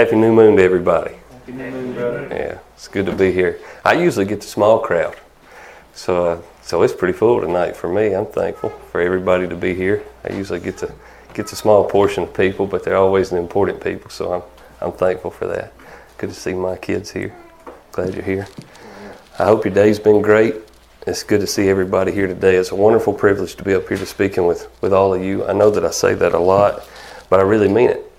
Happy New Moon to everybody. Happy New Moon, brother. Yeah, it's good to be here. I usually get the small crowd, so uh, so it's pretty full tonight for me. I'm thankful for everybody to be here. I usually get to get a small portion of people, but they're always the important people, so I'm I'm thankful for that. Good to see my kids here. Glad you're here. I hope your day's been great. It's good to see everybody here today. It's a wonderful privilege to be up here to speaking with, with all of you. I know that I say that a lot, but I really mean it.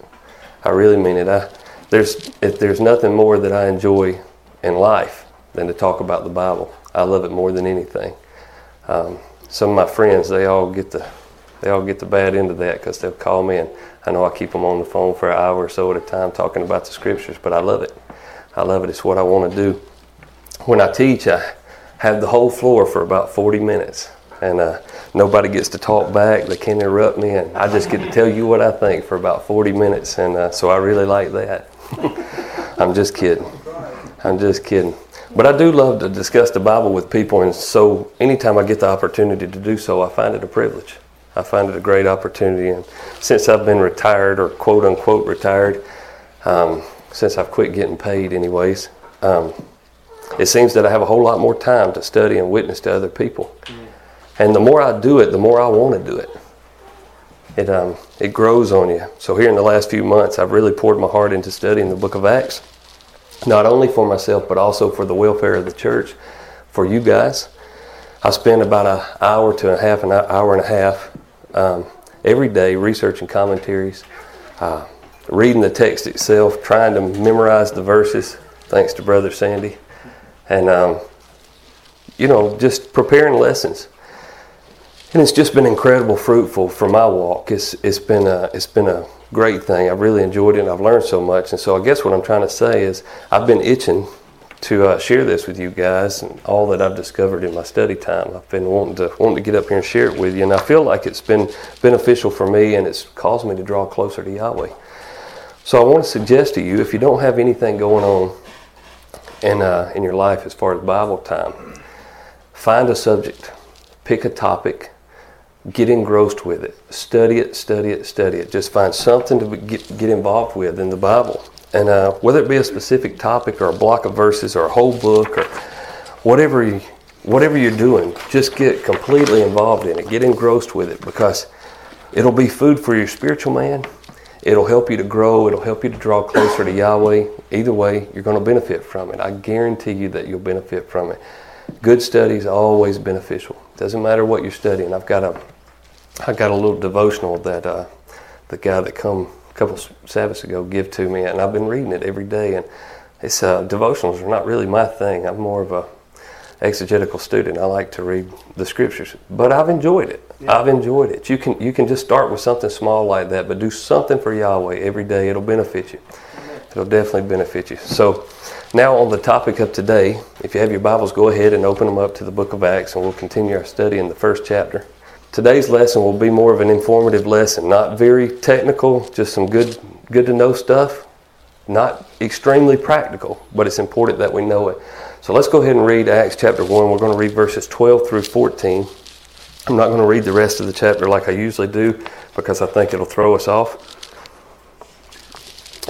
I really mean it. I, there's, if there's nothing more that I enjoy in life than to talk about the Bible. I love it more than anything. Um, some of my friends, they all get the, they all get the bad end of that because they'll call me, and I know I keep them on the phone for an hour or so at a time talking about the scriptures, but I love it. I love it. It's what I want to do. When I teach, I have the whole floor for about 40 minutes, and uh, nobody gets to talk back. They can't interrupt me, and I just get to tell you what I think for about 40 minutes, and uh, so I really like that. I'm just kidding. I'm just kidding. But I do love to discuss the Bible with people, and so anytime I get the opportunity to do so, I find it a privilege. I find it a great opportunity. And since I've been retired, or quote unquote retired, um, since I've quit getting paid, anyways, um, it seems that I have a whole lot more time to study and witness to other people. And the more I do it, the more I want to do it. It, um, it grows on you. So, here in the last few months, I've really poured my heart into studying the book of Acts, not only for myself, but also for the welfare of the church, for you guys. I spend about an hour to a half, an hour and a half um, every day researching commentaries, uh, reading the text itself, trying to memorize the verses, thanks to Brother Sandy, and, um, you know, just preparing lessons and it's just been incredible fruitful for my walk. It's it's been a it's been a great thing. I've really enjoyed it and i've learned so much. And so i guess what i'm trying to say is i've been itching to uh, share this with you guys and all that i've discovered in my study time. I've been wanting to wanting to get up here and share it with you. And i feel like it's been beneficial for me and it's caused me to draw closer to yahweh. So i want to suggest to you if you don't have anything going on in, uh, in your life as far as bible time find a subject pick a topic get engrossed with it. Study it, study it, study it. Just find something to get, get involved with in the Bible. And uh, whether it be a specific topic or a block of verses or a whole book or whatever, you, whatever you're doing, just get completely involved in it. Get engrossed with it because it'll be food for your spiritual man. It'll help you to grow. It'll help you to draw closer to Yahweh. Either way, you're going to benefit from it. I guarantee you that you'll benefit from it. Good study is always beneficial. Doesn't matter what you're studying. I've got a I got a little devotional that uh, the guy that come a couple Sabbaths ago give to me, and I've been reading it every day. And it's uh, devotionals are not really my thing. I'm more of a exegetical student. I like to read the scriptures, but I've enjoyed it. Yeah. I've enjoyed it. You can you can just start with something small like that, but do something for Yahweh every day. It'll benefit you. It'll definitely benefit you. So. Now, on the topic of today, if you have your Bibles, go ahead and open them up to the book of Acts, and we'll continue our study in the first chapter. Today's lesson will be more of an informative lesson, not very technical, just some good good to know stuff, not extremely practical, but it's important that we know it. So let's go ahead and read Acts chapter 1. We're going to read verses 12 through 14. I'm not going to read the rest of the chapter like I usually do because I think it'll throw us off.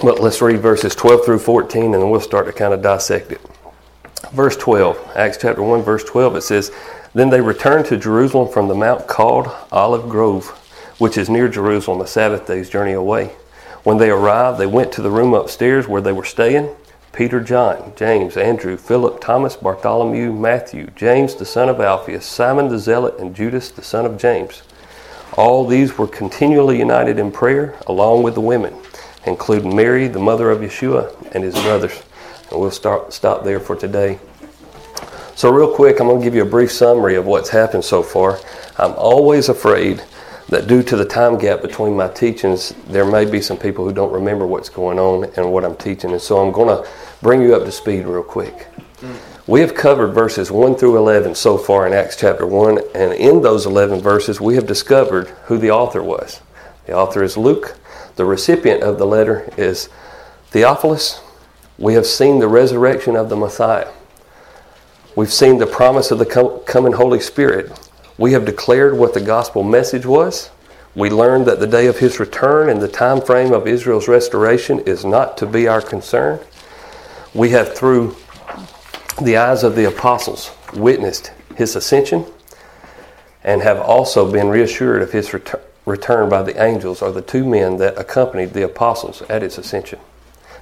But let's read verses 12 through 14 and then we'll start to kind of dissect it. Verse 12, Acts chapter 1, verse 12, it says, then they returned to Jerusalem from the mount called Olive Grove, which is near Jerusalem, a Sabbath day's journey away. When they arrived, they went to the room upstairs where they were staying. Peter, John, James, Andrew, Philip, Thomas, Bartholomew, Matthew, James the son of Alphaeus, Simon the Zealot, and Judas the son of James. All these were continually united in prayer, along with the women, including Mary, the mother of Yeshua, and his brothers. And we'll start, stop there for today. So, real quick, I'm going to give you a brief summary of what's happened so far. I'm always afraid that due to the time gap between my teachings, there may be some people who don't remember what's going on and what I'm teaching. And so I'm going to bring you up to speed real quick. We have covered verses 1 through 11 so far in Acts chapter 1, and in those 11 verses, we have discovered who the author was. The author is Luke, the recipient of the letter is Theophilus. We have seen the resurrection of the Messiah. We've seen the promise of the coming Holy Spirit. We have declared what the gospel message was. We learned that the day of his return and the time frame of Israel's restoration is not to be our concern. We have, through the eyes of the apostles, witnessed his ascension and have also been reassured of his return by the angels or the two men that accompanied the apostles at his ascension.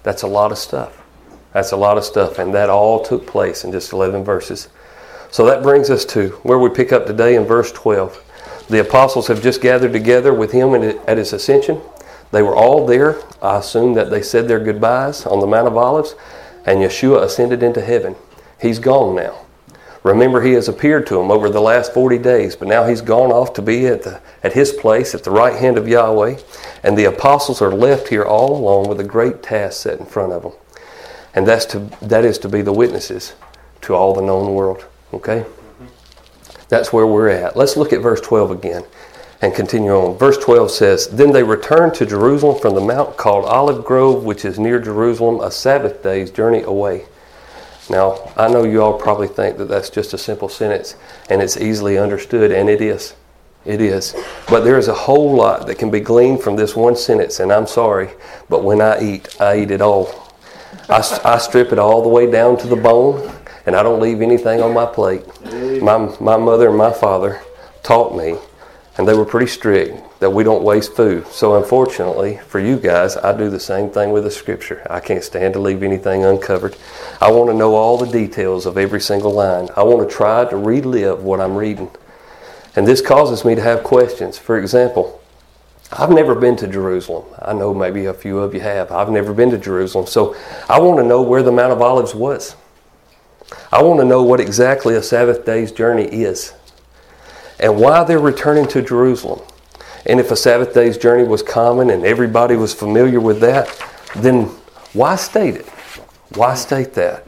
That's a lot of stuff. That's a lot of stuff, and that all took place in just 11 verses. So that brings us to where we pick up today in verse 12. The apostles have just gathered together with him at his ascension. They were all there. I assume that they said their goodbyes on the Mount of Olives, and Yeshua ascended into heaven. He's gone now. Remember, he has appeared to them over the last 40 days, but now he's gone off to be at, the, at his place at the right hand of Yahweh, and the apostles are left here all alone with a great task set in front of them. And that's to, that is to be the witnesses to all the known world. Okay? That's where we're at. Let's look at verse 12 again and continue on. Verse 12 says, Then they returned to Jerusalem from the mount called Olive Grove, which is near Jerusalem, a Sabbath day's journey away. Now, I know you all probably think that that's just a simple sentence and it's easily understood, and it is. It is. But there is a whole lot that can be gleaned from this one sentence, and I'm sorry, but when I eat, I eat it all. I, I strip it all the way down to the bone, and I don't leave anything on my plate. My, my mother and my father taught me, and they were pretty strict that we don't waste food. So, unfortunately, for you guys, I do the same thing with the scripture. I can't stand to leave anything uncovered. I want to know all the details of every single line. I want to try to relive what I'm reading. And this causes me to have questions. For example, I've never been to Jerusalem. I know maybe a few of you have. I've never been to Jerusalem. So I want to know where the Mount of Olives was. I want to know what exactly a Sabbath day's journey is and why they're returning to Jerusalem. And if a Sabbath day's journey was common and everybody was familiar with that, then why state it? Why state that?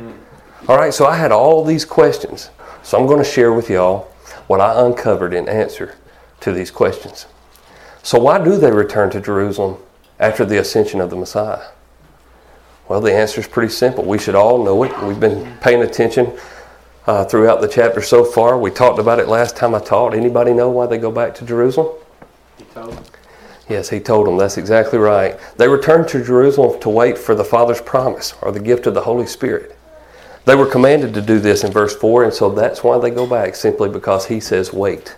All right, so I had all these questions. So I'm going to share with y'all what I uncovered in answer to these questions. So, why do they return to Jerusalem after the ascension of the Messiah? Well, the answer is pretty simple. We should all know it. We've been paying attention uh, throughout the chapter so far. We talked about it last time I taught. Anybody know why they go back to Jerusalem? told them. Yes, he told them. That's exactly right. They returned to Jerusalem to wait for the Father's promise or the gift of the Holy Spirit. They were commanded to do this in verse 4, and so that's why they go back, simply because he says, wait.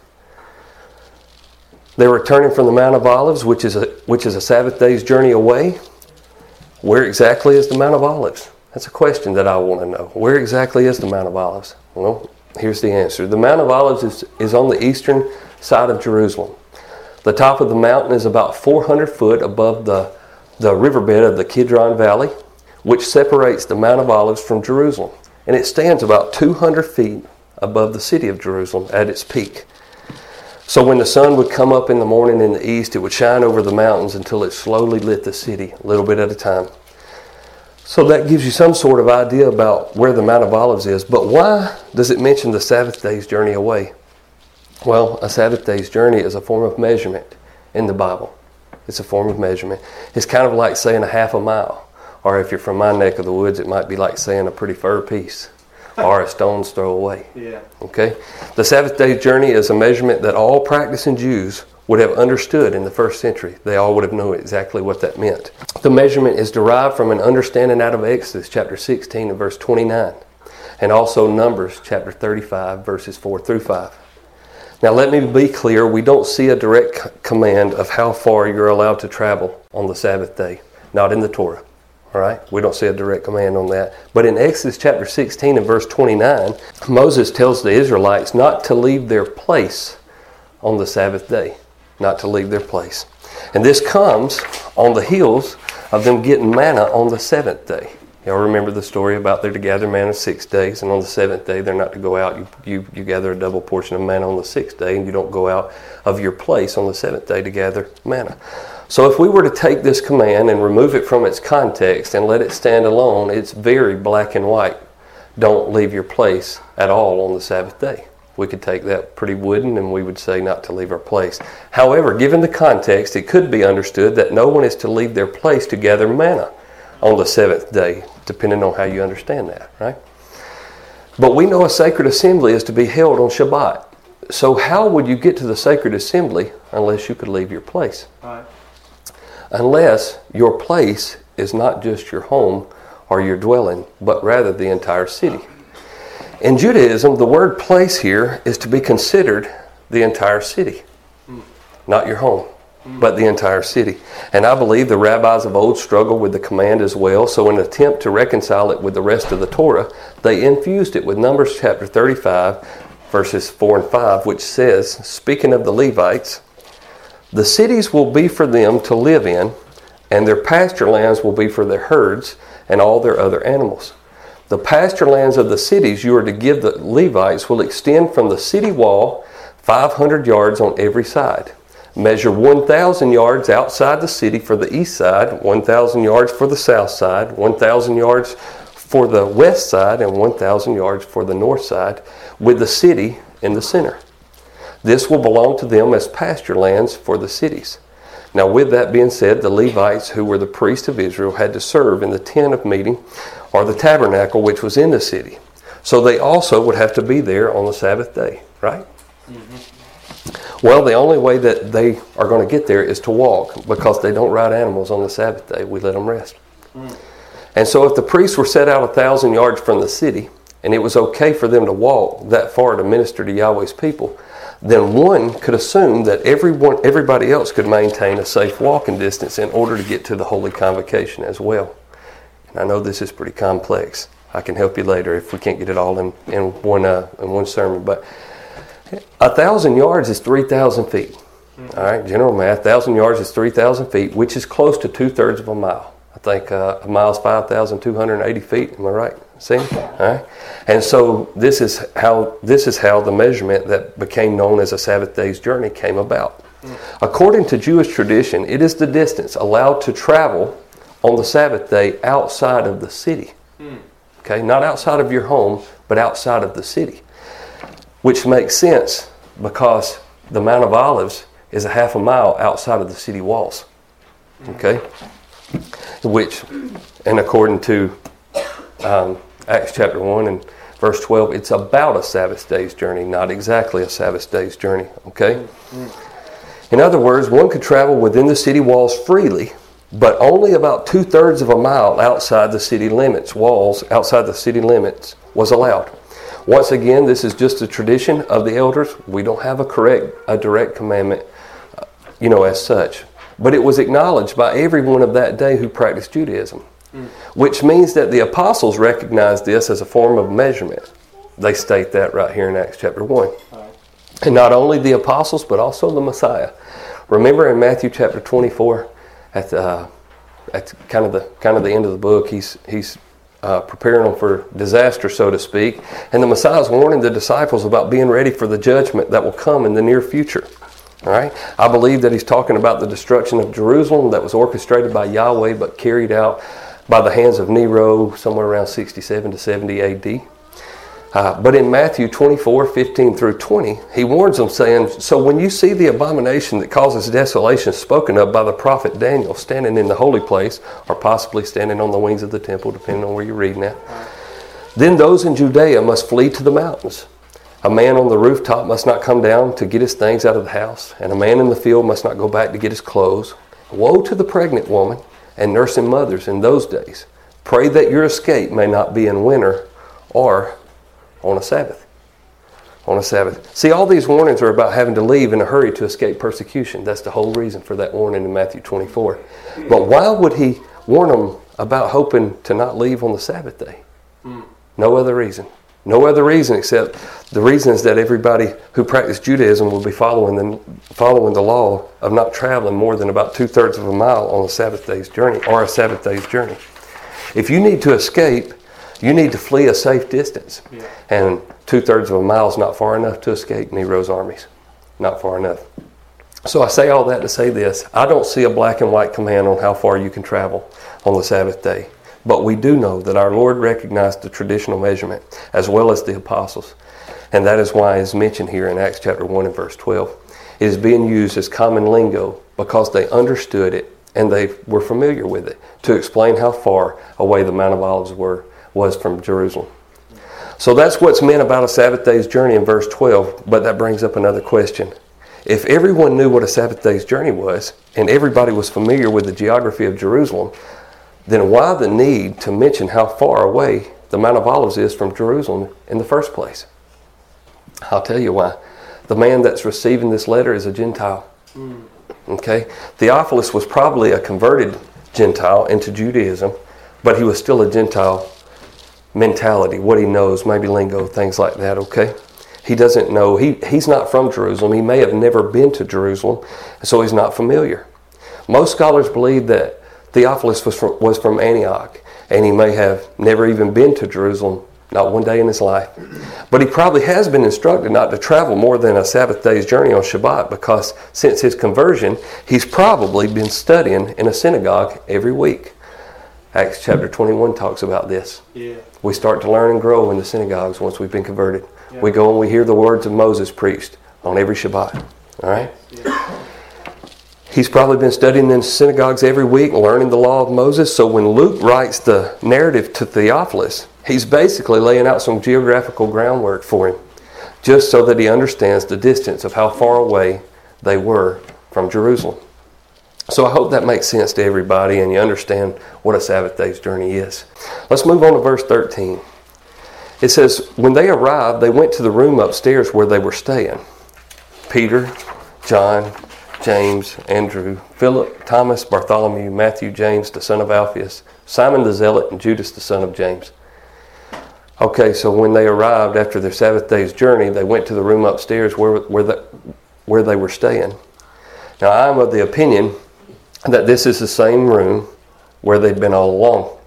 They're returning from the Mount of Olives, which is a, which is a Sabbath day's journey away. Where exactly is the Mount of Olives? That's a question that I want to know. Where exactly is the Mount of Olives? Well, here's the answer. The Mount of Olives is, is on the eastern side of Jerusalem. The top of the mountain is about 400 foot above the, the riverbed of the Kidron Valley, which separates the Mount of Olives from Jerusalem. And it stands about 200 feet above the city of Jerusalem at its peak. So when the sun would come up in the morning in the east, it would shine over the mountains until it slowly lit the city, a little bit at a time. So that gives you some sort of idea about where the Mount of Olives is. But why does it mention the Sabbath day's journey away? Well, a Sabbath day's journey is a form of measurement in the Bible. It's a form of measurement. It's kind of like saying a half a mile. Or if you're from my neck of the woods, it might be like saying a pretty fur piece or a stone's throw away. Yeah. Okay? The Sabbath day journey is a measurement that all practicing Jews would have understood in the first century. They all would have known exactly what that meant. The measurement is derived from an understanding out of Exodus chapter 16 and verse 29, and also Numbers chapter 35, verses 4 through 5. Now, let me be clear we don't see a direct command of how far you're allowed to travel on the Sabbath day, not in the Torah. All right? We don't see a direct command on that. But in Exodus chapter 16 and verse 29, Moses tells the Israelites not to leave their place on the Sabbath day, not to leave their place. And this comes on the heels of them getting manna on the seventh day. Y'all remember the story about they're to gather manna six days, and on the seventh day they're not to go out. You, you, you gather a double portion of manna on the sixth day, and you don't go out of your place on the seventh day to gather manna. So if we were to take this command and remove it from its context and let it stand alone, it's very black and white. Don't leave your place at all on the Sabbath day. We could take that pretty wooden and we would say not to leave our place. However, given the context, it could be understood that no one is to leave their place to gather manna on the seventh day depending on how you understand that, right? But we know a sacred assembly is to be held on Shabbat. So, how would you get to the sacred assembly unless you could leave your place? Right. Unless your place is not just your home or your dwelling, but rather the entire city. In Judaism, the word place here is to be considered the entire city, not your home, but the entire city. And I believe the rabbis of old struggled with the command as well. So, in an attempt to reconcile it with the rest of the Torah, they infused it with Numbers chapter 35, verses 4 and 5, which says, speaking of the Levites, the cities will be for them to live in, and their pasture lands will be for their herds and all their other animals. The pasture lands of the cities you are to give the Levites will extend from the city wall 500 yards on every side. Measure 1,000 yards outside the city for the east side, 1,000 yards for the south side, 1,000 yards for the west side, and 1,000 yards for the north side, with the city in the center. This will belong to them as pasture lands for the cities. Now, with that being said, the Levites, who were the priests of Israel, had to serve in the tent of meeting or the tabernacle which was in the city. So they also would have to be there on the Sabbath day, right? Mm-hmm. Well, the only way that they are going to get there is to walk because they don't ride animals on the Sabbath day. We let them rest. Mm. And so, if the priests were set out a thousand yards from the city and it was okay for them to walk that far to minister to Yahweh's people, then one could assume that everyone, everybody else could maintain a safe walking distance in order to get to the holy convocation as well. And I know this is pretty complex. I can help you later if we can't get it all in, in, one, uh, in one sermon. But a thousand yards is 3,000 feet. Mm-hmm. All right, general math, thousand yards is 3,000 feet, which is close to two thirds of a mile. I think uh, a mile is 5,280 feet. Am I right? See? And so this is how this is how the measurement that became known as a Sabbath day's journey came about. According to Jewish tradition, it is the distance allowed to travel on the Sabbath day outside of the city. Okay, not outside of your home, but outside of the city. Which makes sense because the Mount of Olives is a half a mile outside of the city walls. Okay? Which, and according to um, Acts chapter 1 and verse 12, it's about a Sabbath day's journey, not exactly a Sabbath day's journey. Okay? In other words, one could travel within the city walls freely, but only about two thirds of a mile outside the city limits, walls outside the city limits, was allowed. Once again, this is just a tradition of the elders. We don't have a correct, a direct commandment, uh, you know, as such. But it was acknowledged by everyone of that day who practiced Judaism which means that the apostles recognized this as a form of measurement. They state that right here in Acts chapter 1. And not only the apostles, but also the Messiah. Remember in Matthew chapter 24, at, the, uh, at kind, of the, kind of the end of the book, he's, he's uh, preparing them for disaster, so to speak. And the Messiah is warning the disciples about being ready for the judgment that will come in the near future. All right? I believe that he's talking about the destruction of Jerusalem that was orchestrated by Yahweh but carried out by the hands of Nero somewhere around 67 to 70 AD. Uh, but in Matthew 24, 15 through 20, he warns them, saying, So when you see the abomination that causes desolation spoken of by the prophet Daniel standing in the holy place, or possibly standing on the wings of the temple, depending on where you're reading at, then those in Judea must flee to the mountains. A man on the rooftop must not come down to get his things out of the house, and a man in the field must not go back to get his clothes. Woe to the pregnant woman and nursing mothers in those days. Pray that your escape may not be in winter or on a Sabbath. On a Sabbath. See, all these warnings are about having to leave in a hurry to escape persecution. That's the whole reason for that warning in Matthew 24. But why would he warn them about hoping to not leave on the Sabbath day? Hmm. No other reason. No other reason except the reason is that everybody who practiced Judaism will be following the, following the law of not traveling more than about two thirds of a mile on a Sabbath day's journey or a Sabbath day's journey. If you need to escape, you need to flee a safe distance. Yeah. And two thirds of a mile is not far enough to escape Nero's armies. Not far enough. So I say all that to say this I don't see a black and white command on how far you can travel on the Sabbath day. But we do know that our Lord recognized the traditional measurement as well as the apostles. And that is why it's mentioned here in Acts chapter 1 and verse 12. It is being used as common lingo because they understood it and they were familiar with it to explain how far away the Mount of Olives were, was from Jerusalem. So that's what's meant about a Sabbath day's journey in verse 12, but that brings up another question. If everyone knew what a Sabbath day's journey was, and everybody was familiar with the geography of Jerusalem, then why the need to mention how far away the Mount of Olives is from Jerusalem in the first place? I'll tell you why. The man that's receiving this letter is a Gentile. Okay? Theophilus was probably a converted Gentile into Judaism, but he was still a Gentile mentality, what he knows, maybe lingo, things like that, okay? He doesn't know, he, he's not from Jerusalem. He may have never been to Jerusalem, so he's not familiar. Most scholars believe that Theophilus was from, was from Antioch, and he may have never even been to Jerusalem, not one day in his life. But he probably has been instructed not to travel more than a Sabbath day's journey on Shabbat because since his conversion, he's probably been studying in a synagogue every week. Acts chapter 21 talks about this. Yeah. We start to learn and grow in the synagogues once we've been converted. Yeah. We go and we hear the words of Moses preached on every Shabbat. All right? Yeah. He's probably been studying in synagogues every week, learning the law of Moses. So when Luke writes the narrative to Theophilus, he's basically laying out some geographical groundwork for him, just so that he understands the distance of how far away they were from Jerusalem. So I hope that makes sense to everybody and you understand what a Sabbath day's journey is. Let's move on to verse 13. It says, When they arrived, they went to the room upstairs where they were staying. Peter, John, James, Andrew, Philip, Thomas, Bartholomew, Matthew, James, the son of Alphaeus, Simon the Zealot, and Judas, the son of James. Okay, so when they arrived after their Sabbath day's journey, they went to the room upstairs where, where, the, where they were staying. Now, I'm of the opinion that this is the same room where they'd been all along.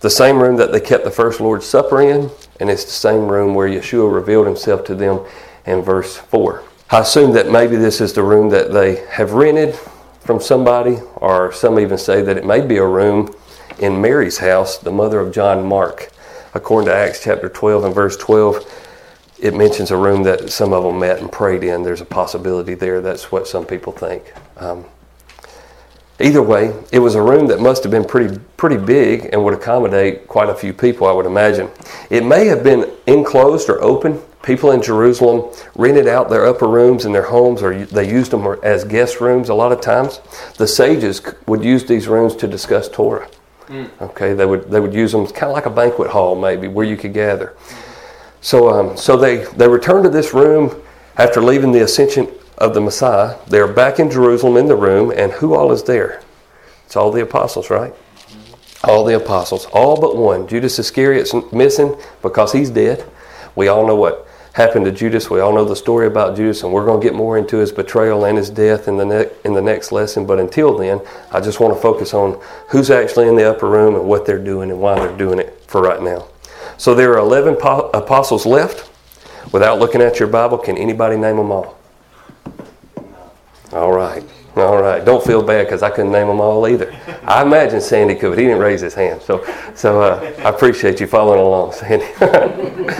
The same room that they kept the first Lord's Supper in, and it's the same room where Yeshua revealed himself to them in verse 4. I assume that maybe this is the room that they have rented from somebody, or some even say that it may be a room in Mary's house, the mother of John Mark. According to Acts chapter 12 and verse 12, it mentions a room that some of them met and prayed in. There's a possibility there. That's what some people think. Um, Either way, it was a room that must have been pretty pretty big and would accommodate quite a few people, I would imagine. It may have been enclosed or open. People in Jerusalem rented out their upper rooms in their homes, or they used them as guest rooms a lot of times. The sages would use these rooms to discuss Torah. Mm. Okay, they would they would use them kind of like a banquet hall, maybe where you could gather. So, um, so they they returned to this room after leaving the ascension of the Messiah. They're back in Jerusalem in the room, and who all is there? It's all the apostles, right? All the apostles, all but one. Judas Iscariot's missing because he's dead. We all know what happened to Judas. We all know the story about Judas, and we're going to get more into his betrayal and his death in the ne- in the next lesson. But until then, I just want to focus on who's actually in the upper room and what they're doing and why they're doing it for right now. So there are eleven po- apostles left. Without looking at your Bible, can anybody name them all? All right. All right. Don't feel bad because I couldn't name them all either. I imagine Sandy could, but he didn't raise his hand. So, so uh, I appreciate you following along, Sandy.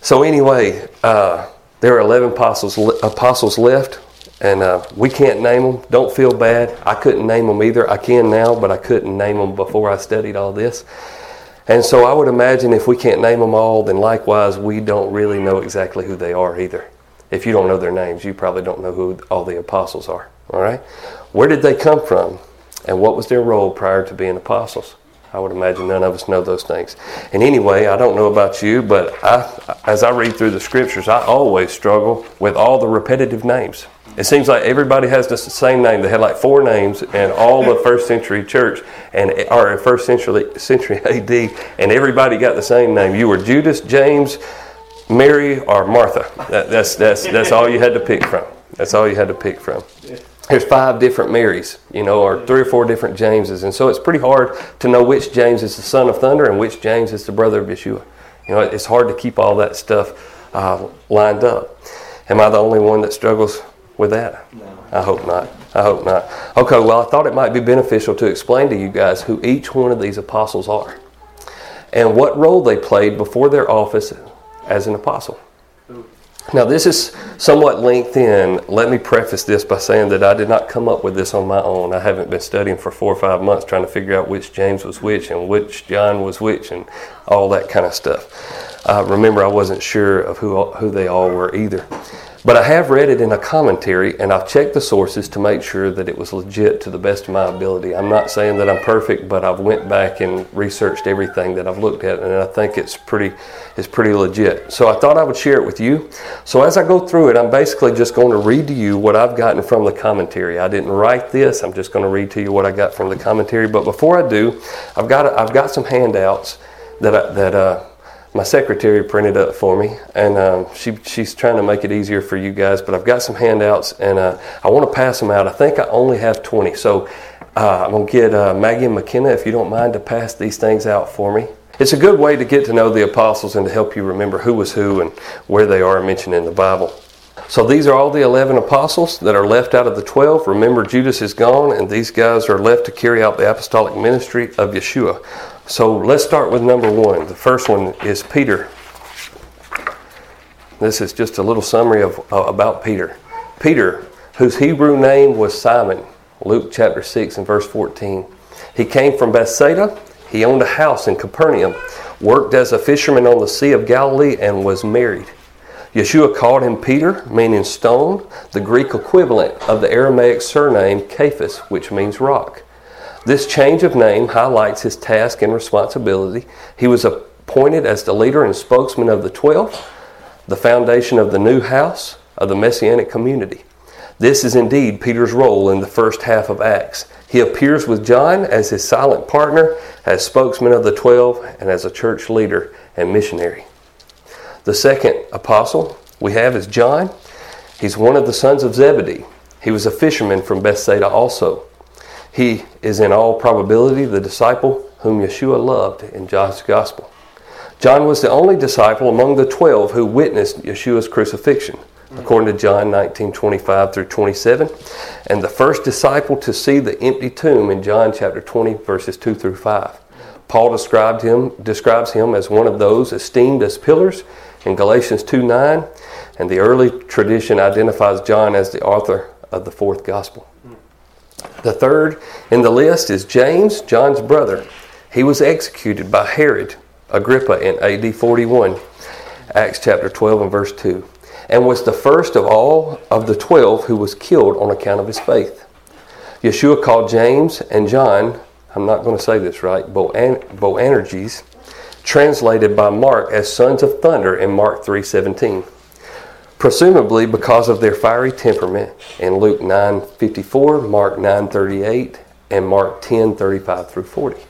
so anyway, uh, there are 11 apostles, apostles left, and uh, we can't name them. Don't feel bad. I couldn't name them either. I can now, but I couldn't name them before I studied all this. And so I would imagine if we can't name them all, then likewise we don't really know exactly who they are either. If you don't know their names, you probably don't know who all the apostles are. All right? Where did they come from? And what was their role prior to being apostles? I would imagine none of us know those things. And anyway, I don't know about you, but I, as I read through the scriptures, I always struggle with all the repetitive names. It seems like everybody has the same name. They had like four names in all the first century church and or first century century AD, and everybody got the same name. You were Judas, James, Mary or Martha. That, that's, that's, that's all you had to pick from. That's all you had to pick from. There's five different Marys, you know, or three or four different Jameses. And so it's pretty hard to know which James is the son of thunder and which James is the brother of Yeshua. You know, it's hard to keep all that stuff uh, lined up. Am I the only one that struggles with that? No. I hope not. I hope not. Okay, well, I thought it might be beneficial to explain to you guys who each one of these apostles are and what role they played before their office as an apostle. Now, this is somewhat linked in. Let me preface this by saying that I did not come up with this on my own. I haven't been studying for four or five months trying to figure out which James was which and which John was which and all that kind of stuff. Uh, remember, I wasn't sure of who, who they all were either. But I have read it in a commentary and I've checked the sources to make sure that it was legit to the best of my ability. I'm not saying that I'm perfect, but I've went back and researched everything that I've looked at and I think it's pretty it's pretty legit. So I thought I would share it with you. So as I go through it, I'm basically just going to read to you what I've gotten from the commentary. I didn't write this. I'm just going to read to you what I got from the commentary, but before I do, I've got I've got some handouts that I, that uh, my secretary printed up for me, and um, she she's trying to make it easier for you guys. But I've got some handouts, and uh, I want to pass them out. I think I only have twenty, so uh, I'm gonna get uh, Maggie and McKenna, if you don't mind, to pass these things out for me. It's a good way to get to know the apostles and to help you remember who was who and where they are mentioned in the Bible. So these are all the 11 apostles that are left out of the 12. Remember, Judas is gone, and these guys are left to carry out the apostolic ministry of Yeshua. So let's start with number one. The first one is Peter. This is just a little summary of uh, about Peter. Peter, whose Hebrew name was Simon, Luke chapter 6 and verse 14. He came from Bethsaida. He owned a house in Capernaum, worked as a fisherman on the Sea of Galilee, and was married. Yeshua called him Peter, meaning stone, the Greek equivalent of the Aramaic surname Cephas, which means rock. This change of name highlights his task and responsibility. He was appointed as the leader and spokesman of the twelve, the foundation of the new house of the Messianic community. This is indeed Peter's role in the first half of Acts. He appears with John as his silent partner, as spokesman of the twelve, and as a church leader and missionary. The second apostle we have is John. He's one of the sons of Zebedee. He was a fisherman from Bethsaida also. He is in all probability the disciple whom Yeshua loved in John's gospel. John was the only disciple among the twelve who witnessed Yeshua's crucifixion, according to John 19 25 through 27, and the first disciple to see the empty tomb in John chapter 20, verses 2 through 5. Paul described him, describes him as one of those esteemed as pillars in Galatians 2 9, and the early tradition identifies John as the author of the fourth gospel. The third in the list is James, John's brother. He was executed by Herod Agrippa in AD 41, Acts chapter 12 and verse 2, and was the first of all of the twelve who was killed on account of his faith. Yeshua called James and John, I'm not going to say this right, Boanerges, translated by Mark as sons of thunder in Mark 3:17. Presumably because of their fiery temperament in Luke 9:54, Mark 9:38, and Mark 10:35 through 40.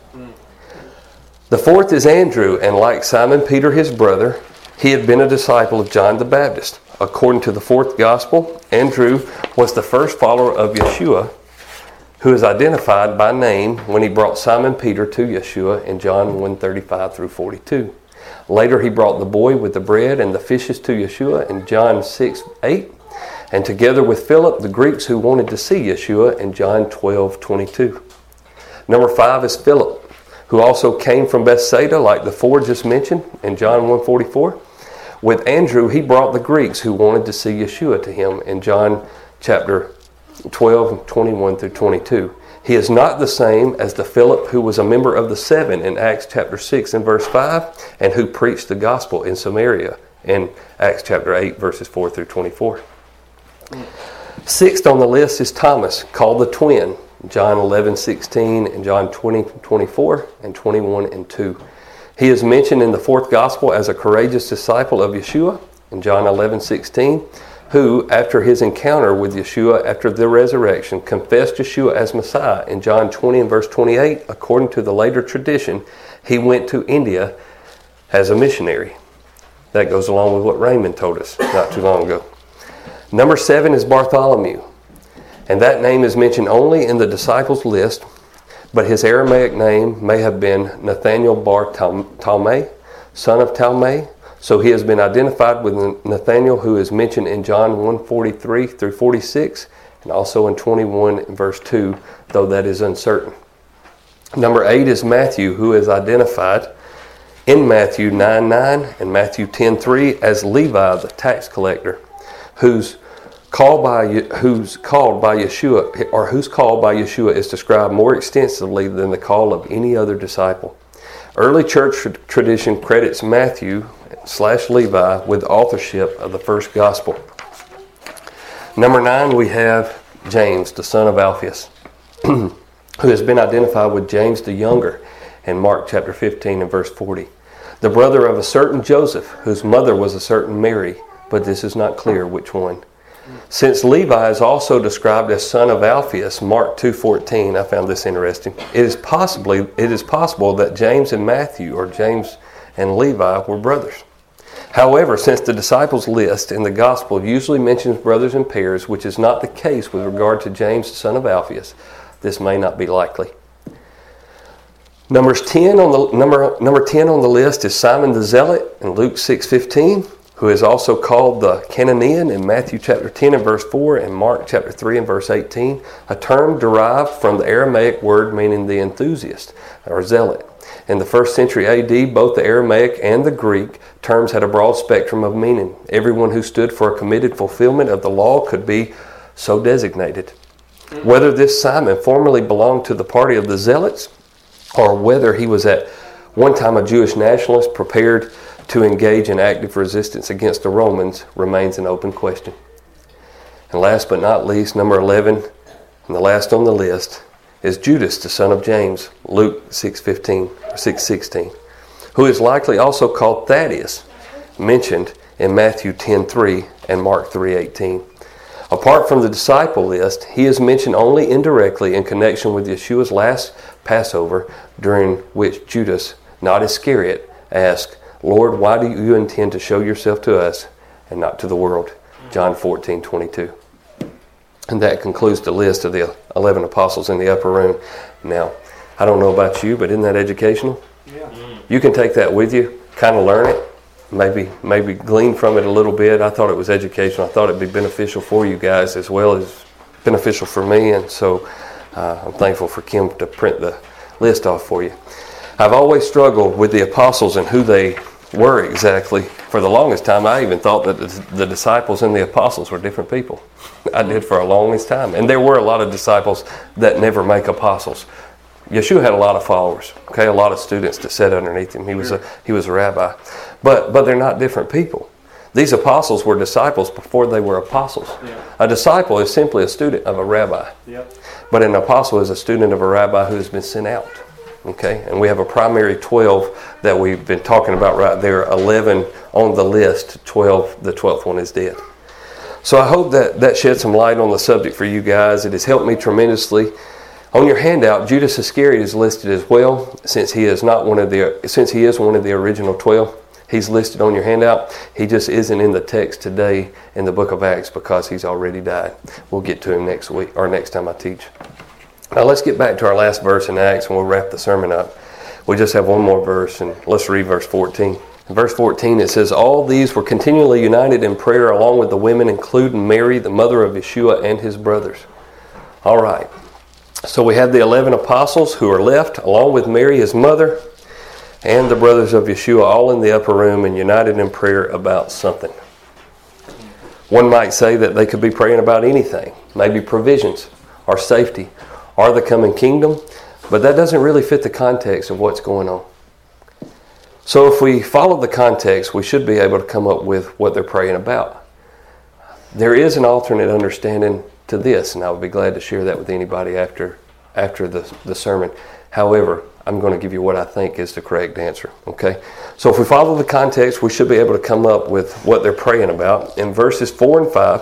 The fourth is Andrew, and like Simon Peter his brother, he had been a disciple of John the Baptist. According to the fourth gospel, Andrew was the first follower of Yeshua who is identified by name when he brought Simon Peter to Yeshua in John 1:35 through 42. Later he brought the boy with the bread and the fishes to Yeshua in John 6 8, and together with Philip, the Greeks who wanted to see Yeshua in John 12 22. Number five is Philip, who also came from Bethsaida, like the four just mentioned in John 144. With Andrew, he brought the Greeks who wanted to see Yeshua to him in John chapter 12, 21 through 22. He is not the same as the Philip who was a member of the seven in Acts chapter 6 and verse 5 and who preached the gospel in Samaria in Acts chapter 8, verses 4 through 24. Sixth on the list is Thomas, called the twin, John 11, 16, and John 20, 24, and 21 and 2. He is mentioned in the fourth gospel as a courageous disciple of Yeshua in John 11, 16 who, after his encounter with Yeshua after the resurrection, confessed Yeshua as Messiah. In John 20 and verse 28, according to the later tradition, he went to India as a missionary. That goes along with what Raymond told us not too long ago. Number seven is Bartholomew, and that name is mentioned only in the disciples' list, but his Aramaic name may have been Nathaniel Bar Talmai, son of Talmai, so he has been identified with Nathaniel, who is mentioned in John 143 through 46, and also in 21 verse 2, though that is uncertain. Number 8 is Matthew, who is identified in Matthew 9 9 and Matthew 10 3 as Levi, the tax collector, who's called by who's called by Yeshua or whose call by Yeshua is described more extensively than the call of any other disciple. Early church tradition credits Matthew slash Levi with authorship of the first gospel. Number nine, we have James, the son of Alphaeus, who has been identified with James the younger in Mark chapter 15 and verse 40. The brother of a certain Joseph, whose mother was a certain Mary, but this is not clear which one. Since Levi is also described as son of Alphaeus, Mark 2:14, I found this interesting. It is possibly it is possible that James and Matthew or James and Levi were brothers. However, since the disciples list in the gospel usually mentions brothers in pairs, which is not the case with regard to James, the son of Alphaeus, this may not be likely. Numbers 10 on the number number 10 on the list is Simon the Zealot in Luke 6:15 who is also called the Cananean in Matthew chapter 10 and verse 4 and Mark chapter 3 and verse 18, a term derived from the Aramaic word meaning the enthusiast or zealot. In the first century AD, both the Aramaic and the Greek terms had a broad spectrum of meaning. Everyone who stood for a committed fulfillment of the law could be so designated. Whether this Simon formerly belonged to the party of the Zealots or whether he was at one time a Jewish nationalist prepared to engage in active resistance against the Romans remains an open question. And last but not least, number 11, and the last on the list, is Judas, the son of James, Luke 6:15 6:16, who is likely also called Thaddeus, mentioned in Matthew 10:3 and Mark 3:18. Apart from the disciple list, he is mentioned only indirectly in connection with Yeshua's last Passover, during which Judas, not Iscariot, asked, Lord, why do you intend to show yourself to us and not to the world? John 14, 22. And that concludes the list of the 11 apostles in the upper room. Now, I don't know about you, but isn't that educational? Yeah. You can take that with you, kind of learn it, maybe maybe glean from it a little bit. I thought it was educational. I thought it'd be beneficial for you guys as well as beneficial for me, and so uh, I'm thankful for Kim to print the list off for you. I've always struggled with the apostles and who they were exactly. For the longest time, I even thought that the disciples and the apostles were different people. I did for a longest time. And there were a lot of disciples that never make apostles. Yeshua had a lot of followers, okay, a lot of students that sat underneath him. He was a he was a rabbi. But but they're not different people. These apostles were disciples before they were apostles. Yeah. A disciple is simply a student of a rabbi. Yep. But an apostle is a student of a rabbi who has been sent out. Okay, and we have a primary 12 that we've been talking about right there, 11 on the list, 12, the 12th one is dead. So I hope that that shed some light on the subject for you guys. It has helped me tremendously. On your handout, Judas Iscariot is listed as well, since he is not one of the since he is one of the original 12. He's listed on your handout. He just isn't in the text today in the book of Acts because he's already died. We'll get to him next week or next time I teach. Now let's get back to our last verse in Acts and we'll wrap the sermon up. We just have one more verse and let's read verse 14. In verse 14 it says, All these were continually united in prayer along with the women, including Mary, the mother of Yeshua, and his brothers. All right. So we have the 11 apostles who are left, along with Mary, his mother, and the brothers of Yeshua, all in the upper room and united in prayer about something. One might say that they could be praying about anything, maybe provisions or safety or the coming kingdom, but that doesn't really fit the context of what's going on. So if we follow the context, we should be able to come up with what they're praying about. There is an alternate understanding to this, and I would be glad to share that with anybody after after the, the sermon. However, I'm going to give you what I think is the correct answer. Okay? So if we follow the context, we should be able to come up with what they're praying about. In verses 4 and 5,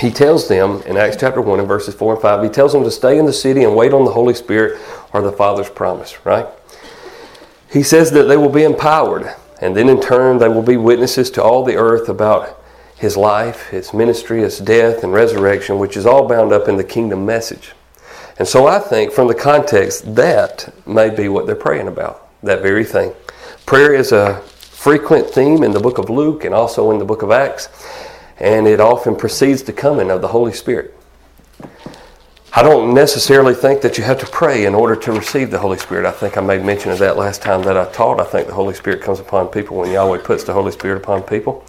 he tells them in Acts chapter 1 and verses 4 and 5, he tells them to stay in the city and wait on the Holy Spirit or the Father's promise, right? He says that they will be empowered, and then in turn they will be witnesses to all the earth about his life, his ministry, his death, and resurrection, which is all bound up in the kingdom message. And so I think from the context, that may be what they're praying about, that very thing. Prayer is a frequent theme in the book of Luke and also in the book of Acts and it often precedes the coming of the Holy Spirit. I don't necessarily think that you have to pray in order to receive the Holy Spirit. I think I made mention of that last time that I taught. I think the Holy Spirit comes upon people when Yahweh puts the Holy Spirit upon people.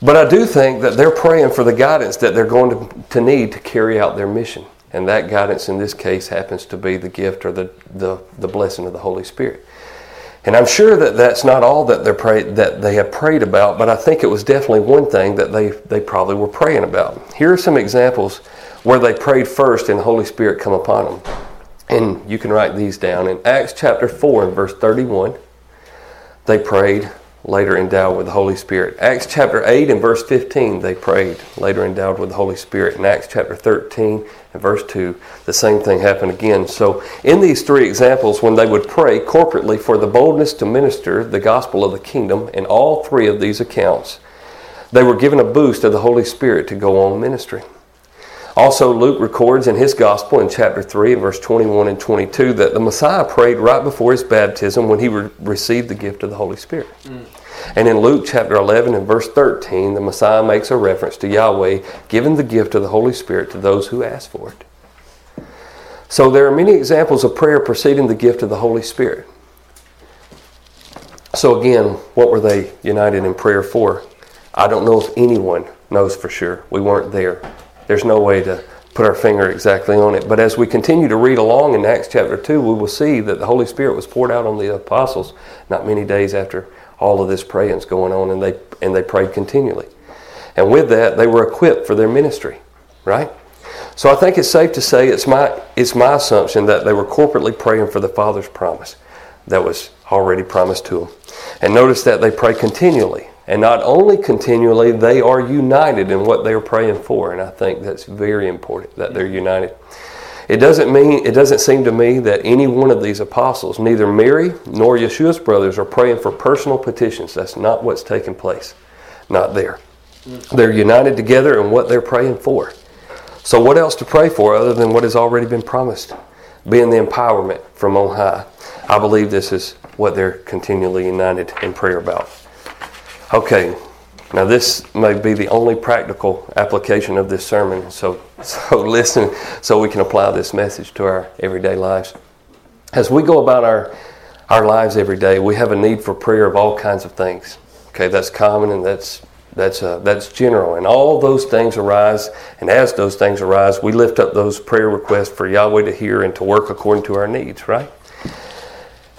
But I do think that they're praying for the guidance that they're going to, to need to carry out their mission. And that guidance in this case happens to be the gift or the, the, the blessing of the Holy Spirit. And I'm sure that that's not all that, they're pray, that they have prayed about, but I think it was definitely one thing that they, they probably were praying about. Here are some examples where they prayed first and the Holy Spirit come upon them. And you can write these down. In Acts chapter 4 and verse 31, they prayed, later endowed with the Holy Spirit. Acts chapter 8 and verse 15, they prayed, later endowed with the Holy Spirit. In Acts chapter 13 and verse 2, the same thing happened again. So, in these three examples, when they would pray corporately for the boldness to minister the gospel of the kingdom, in all three of these accounts, they were given a boost of the Holy Spirit to go on ministry. Also, Luke records in his gospel in chapter 3, verse 21 and 22, that the Messiah prayed right before his baptism when he re- received the gift of the Holy Spirit. Mm. And in Luke chapter 11 and verse 13, the Messiah makes a reference to Yahweh giving the gift of the Holy Spirit to those who ask for it. So there are many examples of prayer preceding the gift of the Holy Spirit. So again, what were they united in prayer for? I don't know if anyone knows for sure. We weren't there. There's no way to put our finger exactly on it. But as we continue to read along in Acts chapter 2, we will see that the Holy Spirit was poured out on the apostles not many days after all of this praying's going on, and they, and they prayed continually. And with that, they were equipped for their ministry, right? So I think it's safe to say it's my, it's my assumption that they were corporately praying for the Father's promise that was already promised to them. And notice that they pray continually. And not only continually, they are united in what they are praying for. And I think that's very important that they're united. It doesn't mean it doesn't seem to me that any one of these apostles, neither Mary nor Yeshua's brothers, are praying for personal petitions. That's not what's taking place. Not there. They're united together in what they're praying for. So what else to pray for other than what has already been promised? Being the empowerment from on high. I believe this is what they're continually united in prayer about. Okay, now this may be the only practical application of this sermon, so, so listen so we can apply this message to our everyday lives. As we go about our, our lives every day, we have a need for prayer of all kinds of things. Okay, that's common and that's that's uh, that's general, and all those things arise. And as those things arise, we lift up those prayer requests for Yahweh to hear and to work according to our needs. Right?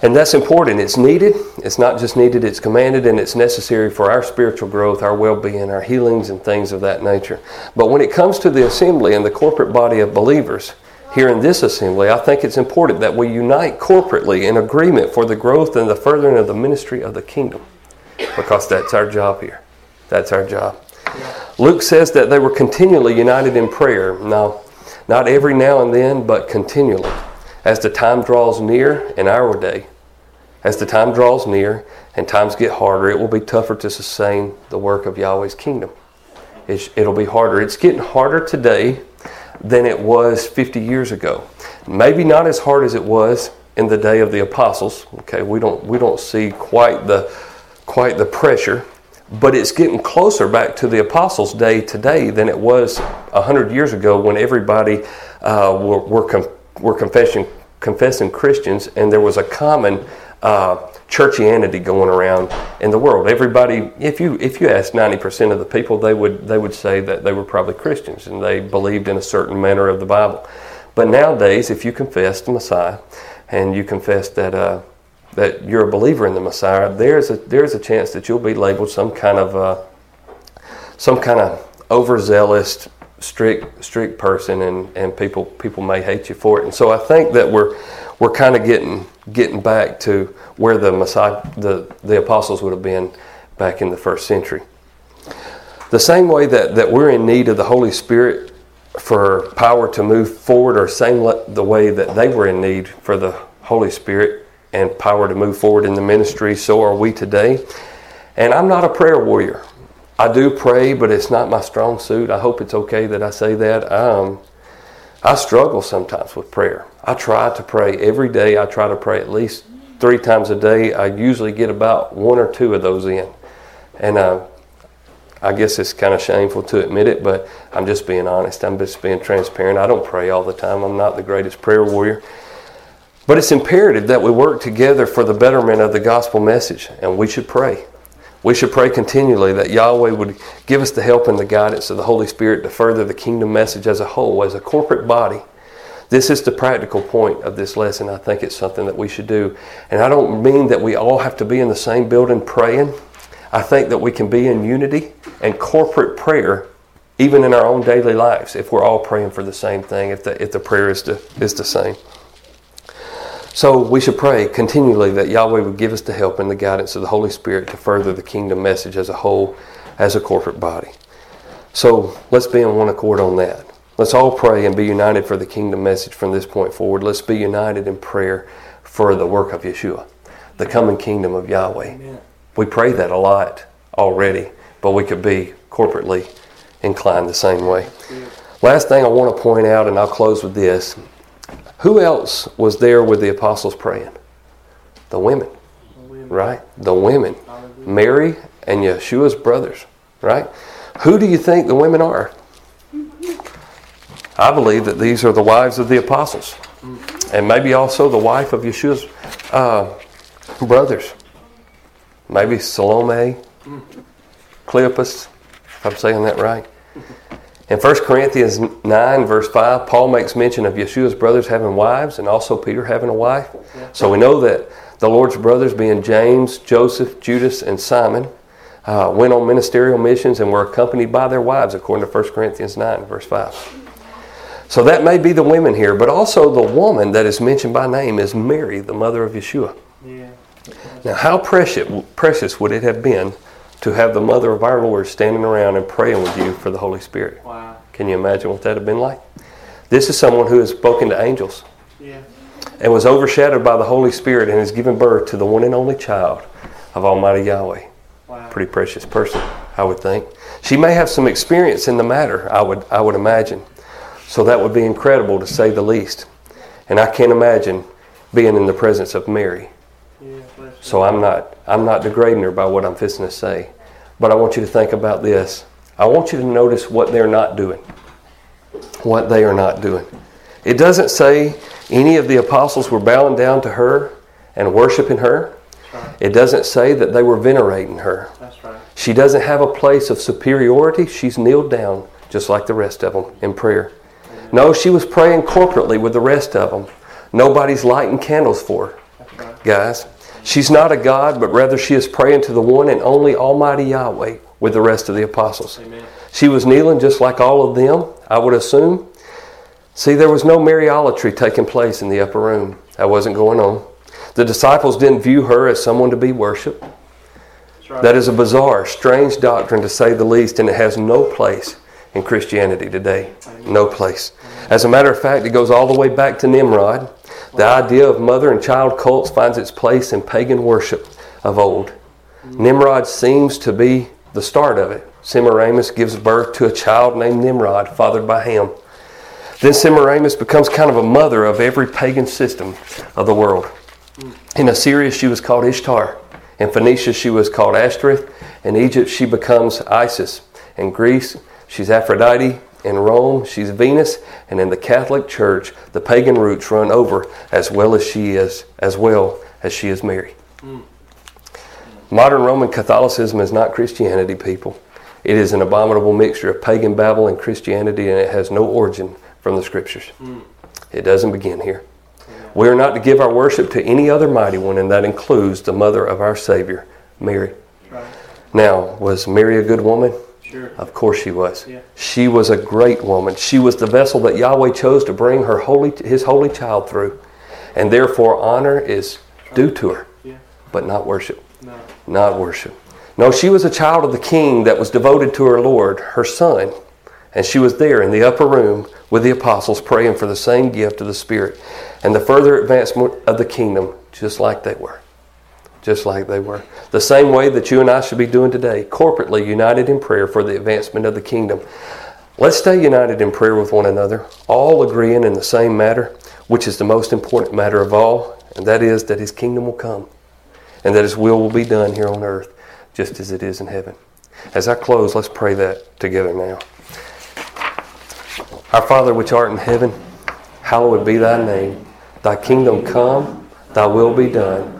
And that's important. It's needed. It's not just needed, it's commanded, and it's necessary for our spiritual growth, our well being, our healings, and things of that nature. But when it comes to the assembly and the corporate body of believers, here in this assembly, I think it's important that we unite corporately in agreement for the growth and the furthering of the ministry of the kingdom. Because that's our job here. That's our job. Luke says that they were continually united in prayer. Now, not every now and then, but continually. As the time draws near in our day, as the time draws near and times get harder, it will be tougher to sustain the work of Yahweh's kingdom. it'll be harder. It's getting harder today than it was 50 years ago. Maybe not as hard as it was in the day of the apostles. Okay, we don't we don't see quite the quite the pressure, but it's getting closer back to the apostles' day today than it was hundred years ago when everybody uh, were were, were confessing confessing Christians, and there was a common uh, churchianity going around in the world. Everybody, if you if you ask ninety percent of the people, they would they would say that they were probably Christians and they believed in a certain manner of the Bible. But nowadays, if you confess the Messiah and you confess that uh, that you're a believer in the Messiah, there's a there's a chance that you'll be labeled some kind of uh, some kind of overzealous strict strict person and, and people people may hate you for it. And so I think that we're we're kind of getting getting back to where the Messiah the, the apostles would have been back in the first century. The same way that, that we're in need of the Holy Spirit for power to move forward, or same the way that they were in need for the Holy Spirit and power to move forward in the ministry, so are we today. And I'm not a prayer warrior. I do pray, but it's not my strong suit. I hope it's okay that I say that. Um, I struggle sometimes with prayer. I try to pray every day. I try to pray at least three times a day. I usually get about one or two of those in. And uh, I guess it's kind of shameful to admit it, but I'm just being honest. I'm just being transparent. I don't pray all the time. I'm not the greatest prayer warrior. But it's imperative that we work together for the betterment of the gospel message, and we should pray. We should pray continually that Yahweh would give us the help and the guidance of the Holy Spirit to further the kingdom message as a whole, as a corporate body, This is the practical point of this lesson. I think it's something that we should do. And I don't mean that we all have to be in the same building praying. I think that we can be in unity and corporate prayer even in our own daily lives if we're all praying for the same thing, if the, if the prayer is, the is the same. So we should pray continually that Yahweh would give us the help and the guidance of the Holy Spirit to further the kingdom message as a whole, as a corporate body. So let's be in one accord on that. Let's all pray and be united for the kingdom message from this point forward. Let's be united in prayer for the work of Yeshua, the coming kingdom of Yahweh. Amen. We pray that a lot already, but we could be corporately inclined the same way. Last thing I want to point out, and I'll close with this. Who else was there with the apostles praying? The women, right? The women. Mary and Yeshua's brothers, right? Who do you think the women are? I believe that these are the wives of the apostles, and maybe also the wife of Yeshua's uh, brothers. Maybe Salome, Cleopas, if I'm saying that right. In 1 Corinthians 9, verse 5, Paul makes mention of Yeshua's brothers having wives and also Peter having a wife. So we know that the Lord's brothers, being James, Joseph, Judas, and Simon, uh, went on ministerial missions and were accompanied by their wives, according to 1 Corinthians 9, verse 5. So that may be the women here, but also the woman that is mentioned by name is Mary, the mother of Yeshua. Yeah. Now, how precious, precious would it have been to have the mother of our Lord standing around and praying with you for the Holy Spirit? Wow. Can you imagine what that would have been like? This is someone who has spoken to angels yeah. and was overshadowed by the Holy Spirit and has given birth to the one and only child of Almighty Yahweh. Wow. Pretty precious person, I would think. She may have some experience in the matter, I would, I would imagine. So that would be incredible to say the least. And I can't imagine being in the presence of Mary. So I'm not I'm not degrading her by what I'm fixing to say. But I want you to think about this. I want you to notice what they're not doing. What they are not doing. It doesn't say any of the apostles were bowing down to her and worshiping her. It doesn't say that they were venerating her. Right. She doesn't have a place of superiority. She's kneeled down just like the rest of them in prayer. No, she was praying corporately with the rest of them. Nobody's lighting candles for her, right. guys. She's not a God, but rather she is praying to the one and only Almighty Yahweh with the rest of the apostles. Amen. She was kneeling just like all of them, I would assume. See, there was no Mariolatry taking place in the upper room. That wasn't going on. The disciples didn't view her as someone to be worshiped. Right. That is a bizarre, strange doctrine to say the least, and it has no place in Christianity today. Amen. No place. As a matter of fact, it goes all the way back to Nimrod the idea of mother and child cults finds its place in pagan worship of old. Nimrod seems to be the start of it. Semiramis gives birth to a child named Nimrod, fathered by Ham. Then Semiramis becomes kind of a mother of every pagan system of the world. In Assyria, she was called Ishtar. In Phoenicia, she was called Ashtoreth. In Egypt, she becomes Isis. In Greece, she's Aphrodite. In Rome, she's Venus, and in the Catholic Church, the pagan roots run over as well as she is, as well as she is Mary. Mm. Modern Roman Catholicism is not Christianity, people. It is an abominable mixture of pagan Babel and Christianity, and it has no origin from the Scriptures. Mm. It doesn't begin here. We are not to give our worship to any other mighty one, and that includes the mother of our Savior, Mary. Right. Now, was Mary a good woman? Sure. Of course she was. Yeah. She was a great woman. She was the vessel that Yahweh chose to bring her holy, his holy child through. And therefore, honor is due to her, yeah. but not worship. No. Not worship. No, she was a child of the king that was devoted to her Lord, her son. And she was there in the upper room with the apostles praying for the same gift of the Spirit and the further advancement of the kingdom, just like they were just like they were. The same way that you and I should be doing today, corporately united in prayer for the advancement of the kingdom. Let's stay united in prayer with one another, all agreeing in the same matter, which is the most important matter of all, and that is that His kingdom will come and that His will will be done here on earth just as it is in heaven. As I close, let's pray that together now. Our Father which art in heaven, hallowed be thy name. Thy kingdom come, thy will be done